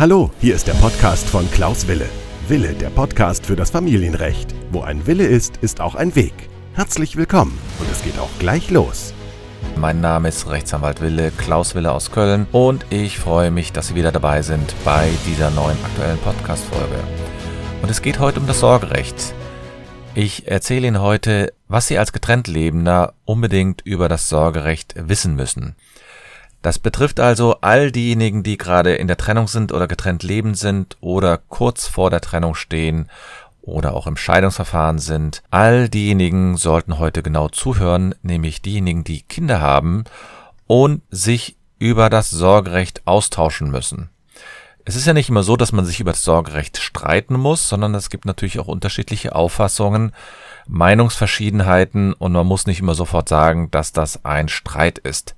Hallo, hier ist der Podcast von Klaus Wille. Wille, der Podcast für das Familienrecht. Wo ein Wille ist, ist auch ein Weg. Herzlich willkommen und es geht auch gleich los. Mein Name ist Rechtsanwalt Wille, Klaus Wille aus Köln und ich freue mich, dass Sie wieder dabei sind bei dieser neuen aktuellen Podcast-Folge. Und es geht heute um das Sorgerecht. Ich erzähle Ihnen heute, was Sie als getrennt Lebender unbedingt über das Sorgerecht wissen müssen. Das betrifft also all diejenigen, die gerade in der Trennung sind oder getrennt lebend sind oder kurz vor der Trennung stehen oder auch im Scheidungsverfahren sind. All diejenigen sollten heute genau zuhören, nämlich diejenigen, die Kinder haben und sich über das Sorgerecht austauschen müssen. Es ist ja nicht immer so, dass man sich über das Sorgerecht streiten muss, sondern es gibt natürlich auch unterschiedliche Auffassungen, Meinungsverschiedenheiten und man muss nicht immer sofort sagen, dass das ein Streit ist.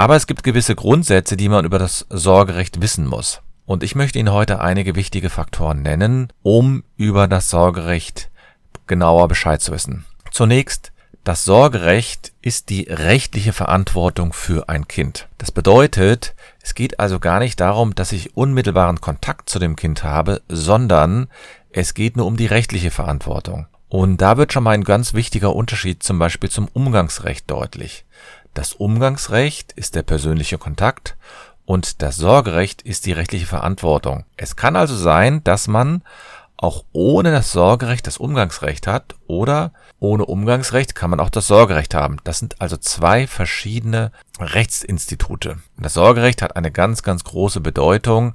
Aber es gibt gewisse Grundsätze, die man über das Sorgerecht wissen muss. Und ich möchte Ihnen heute einige wichtige Faktoren nennen, um über das Sorgerecht genauer Bescheid zu wissen. Zunächst, das Sorgerecht ist die rechtliche Verantwortung für ein Kind. Das bedeutet, es geht also gar nicht darum, dass ich unmittelbaren Kontakt zu dem Kind habe, sondern es geht nur um die rechtliche Verantwortung. Und da wird schon mal ein ganz wichtiger Unterschied zum Beispiel zum Umgangsrecht deutlich. Das Umgangsrecht ist der persönliche Kontakt und das Sorgerecht ist die rechtliche Verantwortung. Es kann also sein, dass man auch ohne das Sorgerecht das Umgangsrecht hat oder ohne Umgangsrecht kann man auch das Sorgerecht haben. Das sind also zwei verschiedene Rechtsinstitute. Das Sorgerecht hat eine ganz, ganz große Bedeutung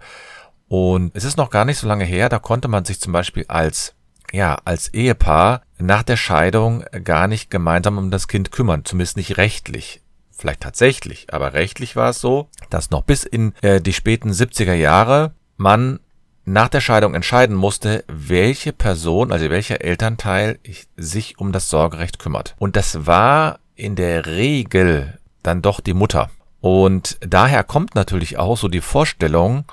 und es ist noch gar nicht so lange her, da konnte man sich zum Beispiel als ja, als Ehepaar nach der Scheidung gar nicht gemeinsam um das Kind kümmern, zumindest nicht rechtlich vielleicht tatsächlich, aber rechtlich war es so, dass noch bis in äh, die späten 70er Jahre man nach der Scheidung entscheiden musste, welche Person, also welcher Elternteil sich um das Sorgerecht kümmert. Und das war in der Regel dann doch die Mutter. Und daher kommt natürlich auch so die Vorstellung,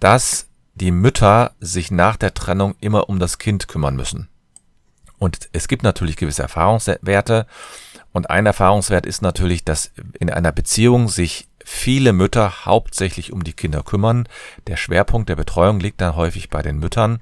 dass die Mütter sich nach der Trennung immer um das Kind kümmern müssen. Und es gibt natürlich gewisse Erfahrungswerte, und ein Erfahrungswert ist natürlich, dass in einer Beziehung sich viele Mütter hauptsächlich um die Kinder kümmern. Der Schwerpunkt der Betreuung liegt dann häufig bei den Müttern.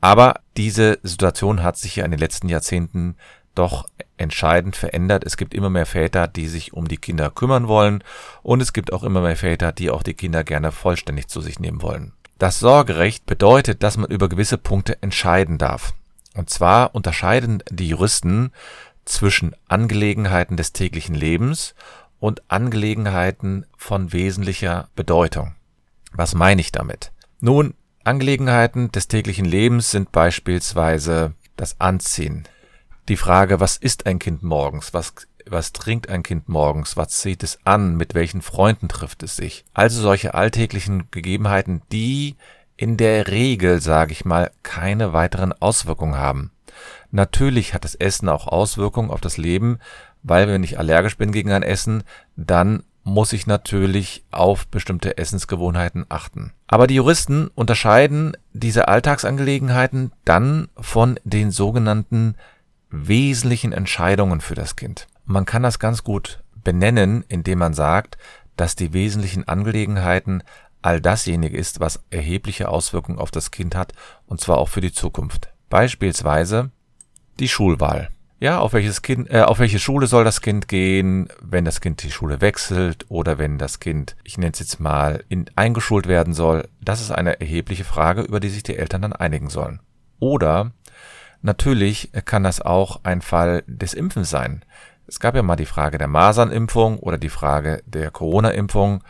Aber diese Situation hat sich ja in den letzten Jahrzehnten doch entscheidend verändert. Es gibt immer mehr Väter, die sich um die Kinder kümmern wollen und es gibt auch immer mehr Väter, die auch die Kinder gerne vollständig zu sich nehmen wollen. Das Sorgerecht bedeutet, dass man über gewisse Punkte entscheiden darf. Und zwar unterscheiden die Juristen zwischen Angelegenheiten des täglichen Lebens und Angelegenheiten von wesentlicher Bedeutung. Was meine ich damit? Nun, Angelegenheiten des täglichen Lebens sind beispielsweise das Anziehen, die Frage, was isst ein Kind morgens, was, was trinkt ein Kind morgens, was zieht es an, mit welchen Freunden trifft es sich. Also solche alltäglichen Gegebenheiten, die in der Regel, sage ich mal, keine weiteren Auswirkungen haben. Natürlich hat das Essen auch Auswirkungen auf das Leben, weil wenn ich allergisch bin gegen ein Essen, dann muss ich natürlich auf bestimmte Essensgewohnheiten achten. Aber die Juristen unterscheiden diese Alltagsangelegenheiten dann von den sogenannten wesentlichen Entscheidungen für das Kind. Man kann das ganz gut benennen, indem man sagt, dass die wesentlichen Angelegenheiten all dasjenige ist, was erhebliche Auswirkungen auf das Kind hat, und zwar auch für die Zukunft. Beispielsweise die Schulwahl. Ja, auf welches Kind, äh, auf welche Schule soll das Kind gehen, wenn das Kind die Schule wechselt oder wenn das Kind, ich nenne es jetzt mal, in, eingeschult werden soll. Das ist eine erhebliche Frage, über die sich die Eltern dann einigen sollen. Oder natürlich kann das auch ein Fall des Impfens sein. Es gab ja mal die Frage der Masernimpfung oder die Frage der Corona-Impfung,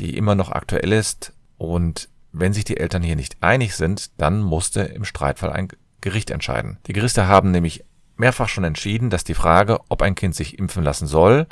die immer noch aktuell ist. Und wenn sich die Eltern hier nicht einig sind, dann musste im Streitfall ein Gericht entscheiden. Die Gerichte haben nämlich mehrfach schon entschieden, dass die Frage, ob ein Kind sich impfen lassen soll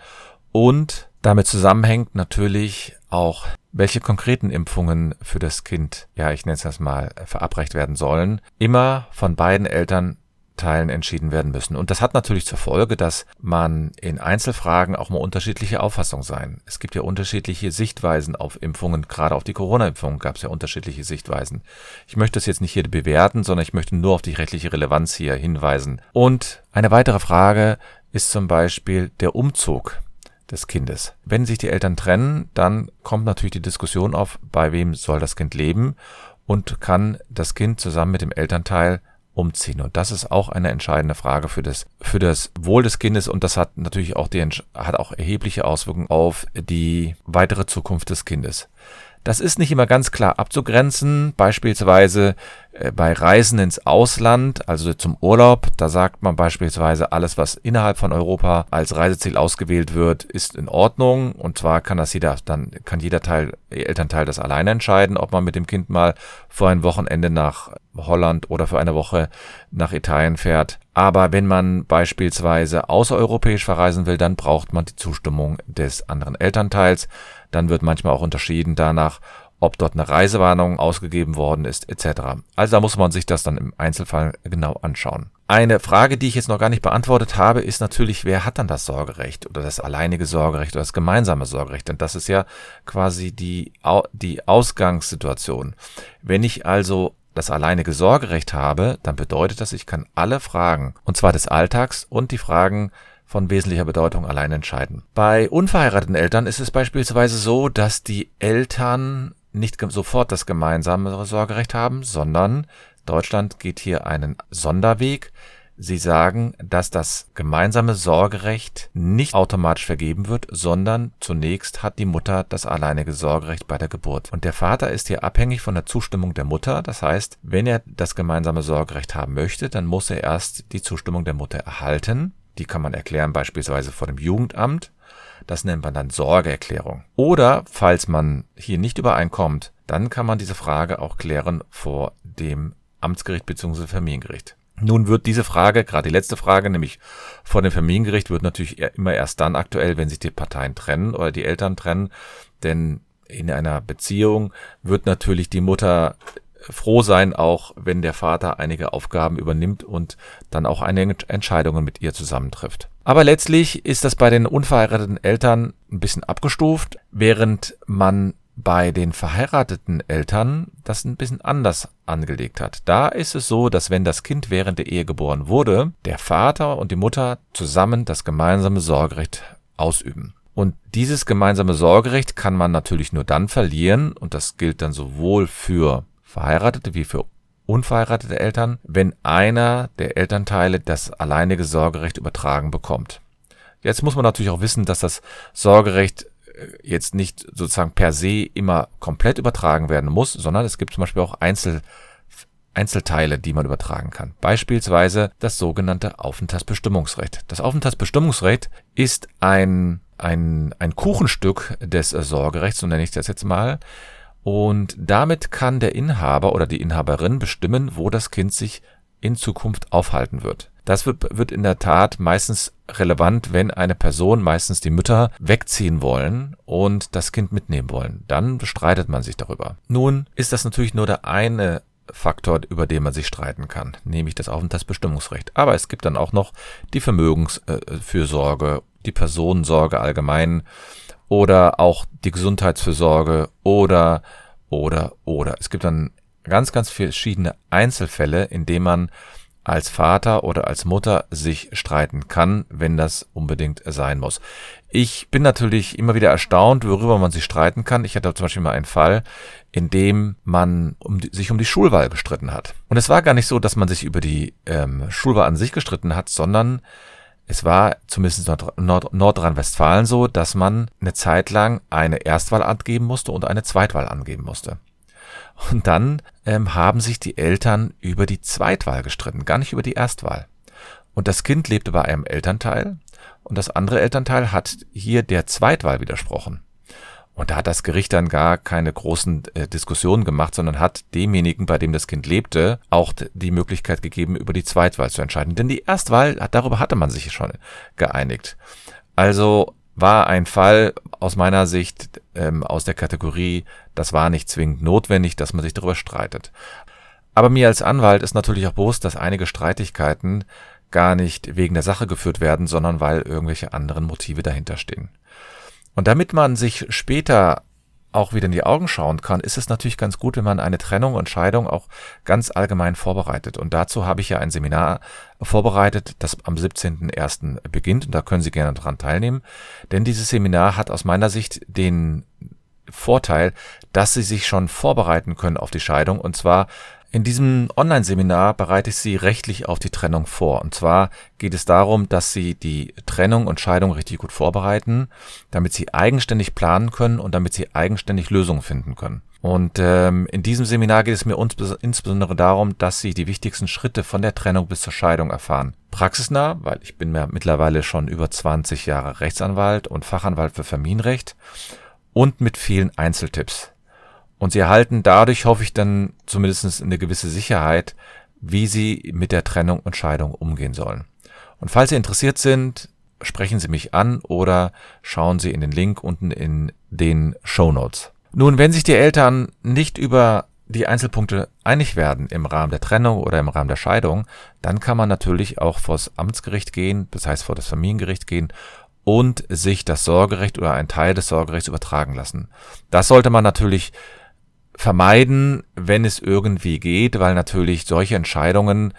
und damit zusammenhängt natürlich auch, welche konkreten Impfungen für das Kind, ja, ich nenne es das mal, verabreicht werden sollen, immer von beiden Eltern Teilen entschieden werden müssen. Und das hat natürlich zur Folge, dass man in Einzelfragen auch mal unterschiedliche Auffassungen sein. Es gibt ja unterschiedliche Sichtweisen auf Impfungen, gerade auf die Corona-Impfung gab es ja unterschiedliche Sichtweisen. Ich möchte das jetzt nicht hier bewerten, sondern ich möchte nur auf die rechtliche Relevanz hier hinweisen. Und eine weitere Frage ist zum Beispiel der Umzug des Kindes. Wenn sich die Eltern trennen, dann kommt natürlich die Diskussion auf, bei wem soll das Kind leben und kann das Kind zusammen mit dem Elternteil umziehen. Und das ist auch eine entscheidende Frage für das, für das Wohl des Kindes und das hat natürlich auch die, hat auch erhebliche Auswirkungen auf die weitere Zukunft des Kindes. Das ist nicht immer ganz klar abzugrenzen. Beispielsweise bei Reisen ins Ausland, also zum Urlaub, da sagt man beispielsweise, alles, was innerhalb von Europa als Reiseziel ausgewählt wird, ist in Ordnung. Und zwar kann das jeder, dann kann jeder Teil, Elternteil das alleine entscheiden, ob man mit dem Kind mal für ein Wochenende nach Holland oder für eine Woche nach Italien fährt. Aber wenn man beispielsweise außereuropäisch verreisen will, dann braucht man die Zustimmung des anderen Elternteils. Dann wird manchmal auch unterschieden danach, ob dort eine Reisewarnung ausgegeben worden ist, etc. Also da muss man sich das dann im Einzelfall genau anschauen. Eine Frage, die ich jetzt noch gar nicht beantwortet habe, ist natürlich, wer hat dann das Sorgerecht oder das alleinige Sorgerecht oder das gemeinsame Sorgerecht? Denn das ist ja quasi die, die Ausgangssituation. Wenn ich also das alleinige Sorgerecht habe, dann bedeutet das, ich kann alle Fragen, und zwar des Alltags und die Fragen von wesentlicher Bedeutung allein entscheiden. Bei unverheirateten Eltern ist es beispielsweise so, dass die Eltern nicht sofort das gemeinsame Sorgerecht haben, sondern Deutschland geht hier einen Sonderweg. Sie sagen, dass das gemeinsame Sorgerecht nicht automatisch vergeben wird, sondern zunächst hat die Mutter das alleinige Sorgerecht bei der Geburt. Und der Vater ist hier abhängig von der Zustimmung der Mutter. Das heißt, wenn er das gemeinsame Sorgerecht haben möchte, dann muss er erst die Zustimmung der Mutter erhalten. Die kann man erklären beispielsweise vor dem Jugendamt. Das nennt man dann Sorgeerklärung. Oder falls man hier nicht übereinkommt, dann kann man diese Frage auch klären vor dem Amtsgericht bzw. Familiengericht. Nun wird diese Frage, gerade die letzte Frage, nämlich vor dem Familiengericht, wird natürlich immer erst dann aktuell, wenn sich die Parteien trennen oder die Eltern trennen. Denn in einer Beziehung wird natürlich die Mutter froh sein, auch wenn der Vater einige Aufgaben übernimmt und dann auch einige Entscheidungen mit ihr zusammentrifft. Aber letztlich ist das bei den unverheirateten Eltern ein bisschen abgestuft, während man bei den verheirateten Eltern das ein bisschen anders angelegt hat. Da ist es so, dass wenn das Kind während der Ehe geboren wurde, der Vater und die Mutter zusammen das gemeinsame Sorgerecht ausüben. Und dieses gemeinsame Sorgerecht kann man natürlich nur dann verlieren, und das gilt dann sowohl für verheiratete wie für unverheiratete Eltern, wenn einer der Elternteile das alleinige Sorgerecht übertragen bekommt. Jetzt muss man natürlich auch wissen, dass das Sorgerecht äh, jetzt nicht sozusagen per se immer komplett übertragen werden muss, sondern es gibt zum Beispiel auch Einzel, Einzelteile, die man übertragen kann. Beispielsweise das sogenannte Aufenthaltsbestimmungsrecht. Das Aufenthaltsbestimmungsrecht ist ein, ein, ein Kuchenstück des Sorgerechts, so nenne ich das jetzt mal, und damit kann der Inhaber oder die Inhaberin bestimmen, wo das Kind sich in Zukunft aufhalten wird. Das wird, wird in der Tat meistens relevant, wenn eine Person, meistens die Mütter, wegziehen wollen und das Kind mitnehmen wollen. Dann bestreitet man sich darüber. Nun ist das natürlich nur der eine Faktor, über den man sich streiten kann, nämlich das Aufenthaltsbestimmungsrecht. Aber es gibt dann auch noch die Vermögensfürsorge, die Personensorge allgemein oder auch die Gesundheitsfürsorge oder, oder, oder. Es gibt dann ganz, ganz verschiedene Einzelfälle, in denen man als Vater oder als Mutter sich streiten kann, wenn das unbedingt sein muss. Ich bin natürlich immer wieder erstaunt, worüber man sich streiten kann. Ich hatte zum Beispiel mal einen Fall, in dem man um die, sich um die Schulwahl gestritten hat. Und es war gar nicht so, dass man sich über die ähm, Schulwahl an sich gestritten hat, sondern es war zumindest Nord Nord Nordrhein-Westfalen so, dass man eine Zeit lang eine Erstwahl angeben musste und eine Zweitwahl angeben musste. Und dann ähm, haben sich die Eltern über die Zweitwahl gestritten, gar nicht über die Erstwahl. Und das Kind lebte bei einem Elternteil und das andere Elternteil hat hier der Zweitwahl widersprochen. Und da hat das Gericht dann gar keine großen äh, Diskussionen gemacht, sondern hat demjenigen, bei dem das Kind lebte, auch die Möglichkeit gegeben, über die Zweitwahl zu entscheiden. Denn die Erstwahl, darüber hatte man sich schon geeinigt. Also war ein Fall aus meiner Sicht ähm, aus der Kategorie, das war nicht zwingend notwendig, dass man sich darüber streitet. Aber mir als Anwalt ist natürlich auch bewusst, dass einige Streitigkeiten gar nicht wegen der Sache geführt werden, sondern weil irgendwelche anderen Motive dahinter stehen. Und damit man sich später auch wieder in die Augen schauen kann, ist es natürlich ganz gut, wenn man eine Trennung und Scheidung auch ganz allgemein vorbereitet. Und dazu habe ich ja ein Seminar vorbereitet, das am 17.01. beginnt. Und da können Sie gerne dran teilnehmen. Denn dieses Seminar hat aus meiner Sicht den Vorteil, dass Sie sich schon vorbereiten können auf die Scheidung. Und zwar in diesem Online-Seminar bereite ich Sie rechtlich auf die Trennung vor. Und zwar geht es darum, dass Sie die Trennung und Scheidung richtig gut vorbereiten, damit Sie eigenständig planen können und damit Sie eigenständig Lösungen finden können. Und ähm, in diesem Seminar geht es mir insbesondere darum, dass Sie die wichtigsten Schritte von der Trennung bis zur Scheidung erfahren. Praxisnah, weil ich bin ja mittlerweile schon über 20 Jahre Rechtsanwalt und Fachanwalt für Familienrecht und mit vielen Einzeltipps. Und sie erhalten dadurch, hoffe ich, dann zumindest eine gewisse Sicherheit, wie sie mit der Trennung und Scheidung umgehen sollen. Und falls Sie interessiert sind, sprechen Sie mich an oder schauen Sie in den Link unten in den Show Notes. Nun, wenn sich die Eltern nicht über die Einzelpunkte einig werden im Rahmen der Trennung oder im Rahmen der Scheidung, dann kann man natürlich auch vors Amtsgericht gehen, das heißt vor das Familiengericht gehen und sich das Sorgerecht oder ein Teil des Sorgerechts übertragen lassen. Das sollte man natürlich vermeiden, wenn es irgendwie geht, weil natürlich solche Entscheidungen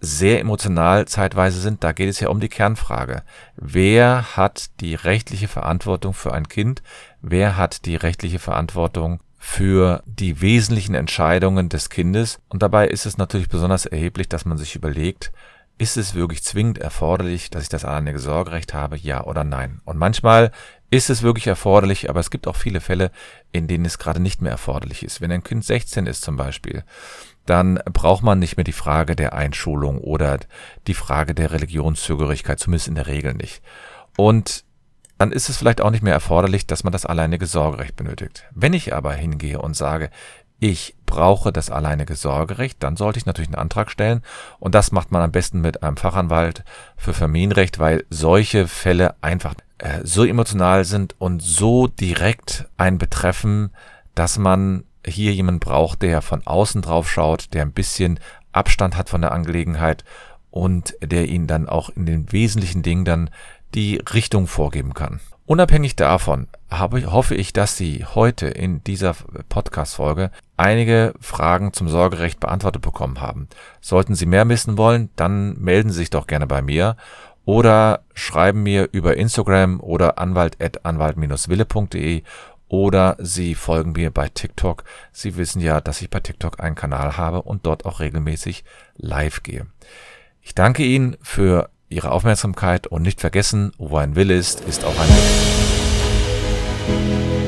sehr emotional zeitweise sind. Da geht es ja um die Kernfrage. Wer hat die rechtliche Verantwortung für ein Kind? Wer hat die rechtliche Verantwortung für die wesentlichen Entscheidungen des Kindes? Und dabei ist es natürlich besonders erheblich, dass man sich überlegt, ist es wirklich zwingend erforderlich, dass ich das alleinige Sorgerecht habe, ja oder nein? Und manchmal ist es wirklich erforderlich, aber es gibt auch viele Fälle, in denen es gerade nicht mehr erforderlich ist. Wenn ein Kind 16 ist zum Beispiel, dann braucht man nicht mehr die Frage der Einschulung oder die Frage der Religionszugehörigkeit, zumindest in der Regel nicht. Und dann ist es vielleicht auch nicht mehr erforderlich, dass man das alleinige Sorgerecht benötigt. Wenn ich aber hingehe und sage, ich brauche das alleinige Sorgerecht, dann sollte ich natürlich einen Antrag stellen. Und das macht man am besten mit einem Fachanwalt für Familienrecht, weil solche Fälle einfach äh, so emotional sind und so direkt einen betreffen, dass man hier jemanden braucht, der von außen drauf schaut, der ein bisschen Abstand hat von der Angelegenheit und der ihnen dann auch in den wesentlichen Dingen dann die Richtung vorgeben kann. Unabhängig davon habe, hoffe ich, dass Sie heute in dieser Podcast-Folge einige Fragen zum Sorgerecht beantwortet bekommen haben. Sollten Sie mehr wissen wollen, dann melden Sie sich doch gerne bei mir oder schreiben mir über Instagram oder anwalt-anwalt-wille.de oder Sie folgen mir bei TikTok. Sie wissen ja, dass ich bei TikTok einen Kanal habe und dort auch regelmäßig live gehe. Ich danke Ihnen für Ihre Aufmerksamkeit und nicht vergessen, wo ein Will ist, ist auch ein Weg.